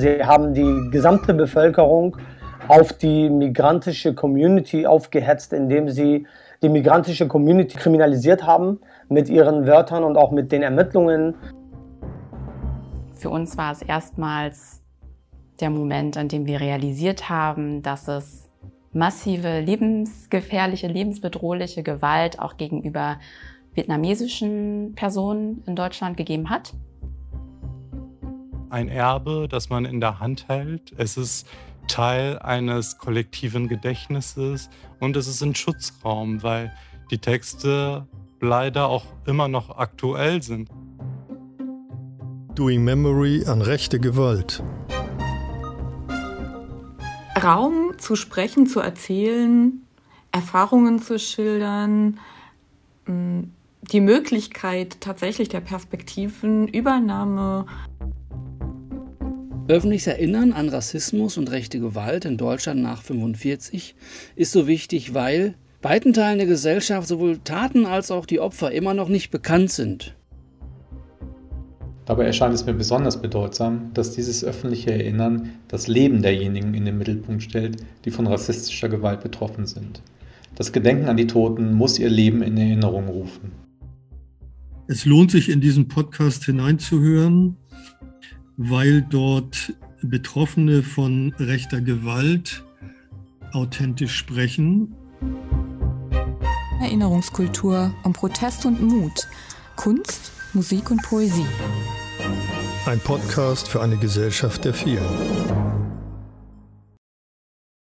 Sie haben die gesamte Bevölkerung auf die migrantische Community aufgehetzt, indem sie die migrantische Community kriminalisiert haben mit ihren Wörtern und auch mit den Ermittlungen. Für uns war es erstmals der Moment, an dem wir realisiert haben, dass es massive lebensgefährliche, lebensbedrohliche Gewalt auch gegenüber vietnamesischen Personen in Deutschland gegeben hat. Ein Erbe, das man in der Hand hält. Es ist Teil eines kollektiven Gedächtnisses und es ist ein Schutzraum, weil die Texte leider auch immer noch aktuell sind. Doing Memory an rechte Gewalt. Raum zu sprechen, zu erzählen, Erfahrungen zu schildern, die Möglichkeit tatsächlich der Perspektivenübernahme. Öffentliches Erinnern an Rassismus und rechte Gewalt in Deutschland nach 1945 ist so wichtig, weil weiten Teilen der Gesellschaft sowohl Taten als auch die Opfer immer noch nicht bekannt sind. Dabei erscheint es mir besonders bedeutsam, dass dieses öffentliche Erinnern das Leben derjenigen in den Mittelpunkt stellt, die von rassistischer Gewalt betroffen sind. Das Gedenken an die Toten muss ihr Leben in Erinnerung rufen. Es lohnt sich in diesen Podcast hineinzuhören, weil dort Betroffene von rechter Gewalt authentisch sprechen. Erinnerungskultur um Protest und Mut, Kunst, Musik und Poesie. Ein Podcast für eine Gesellschaft der vielen.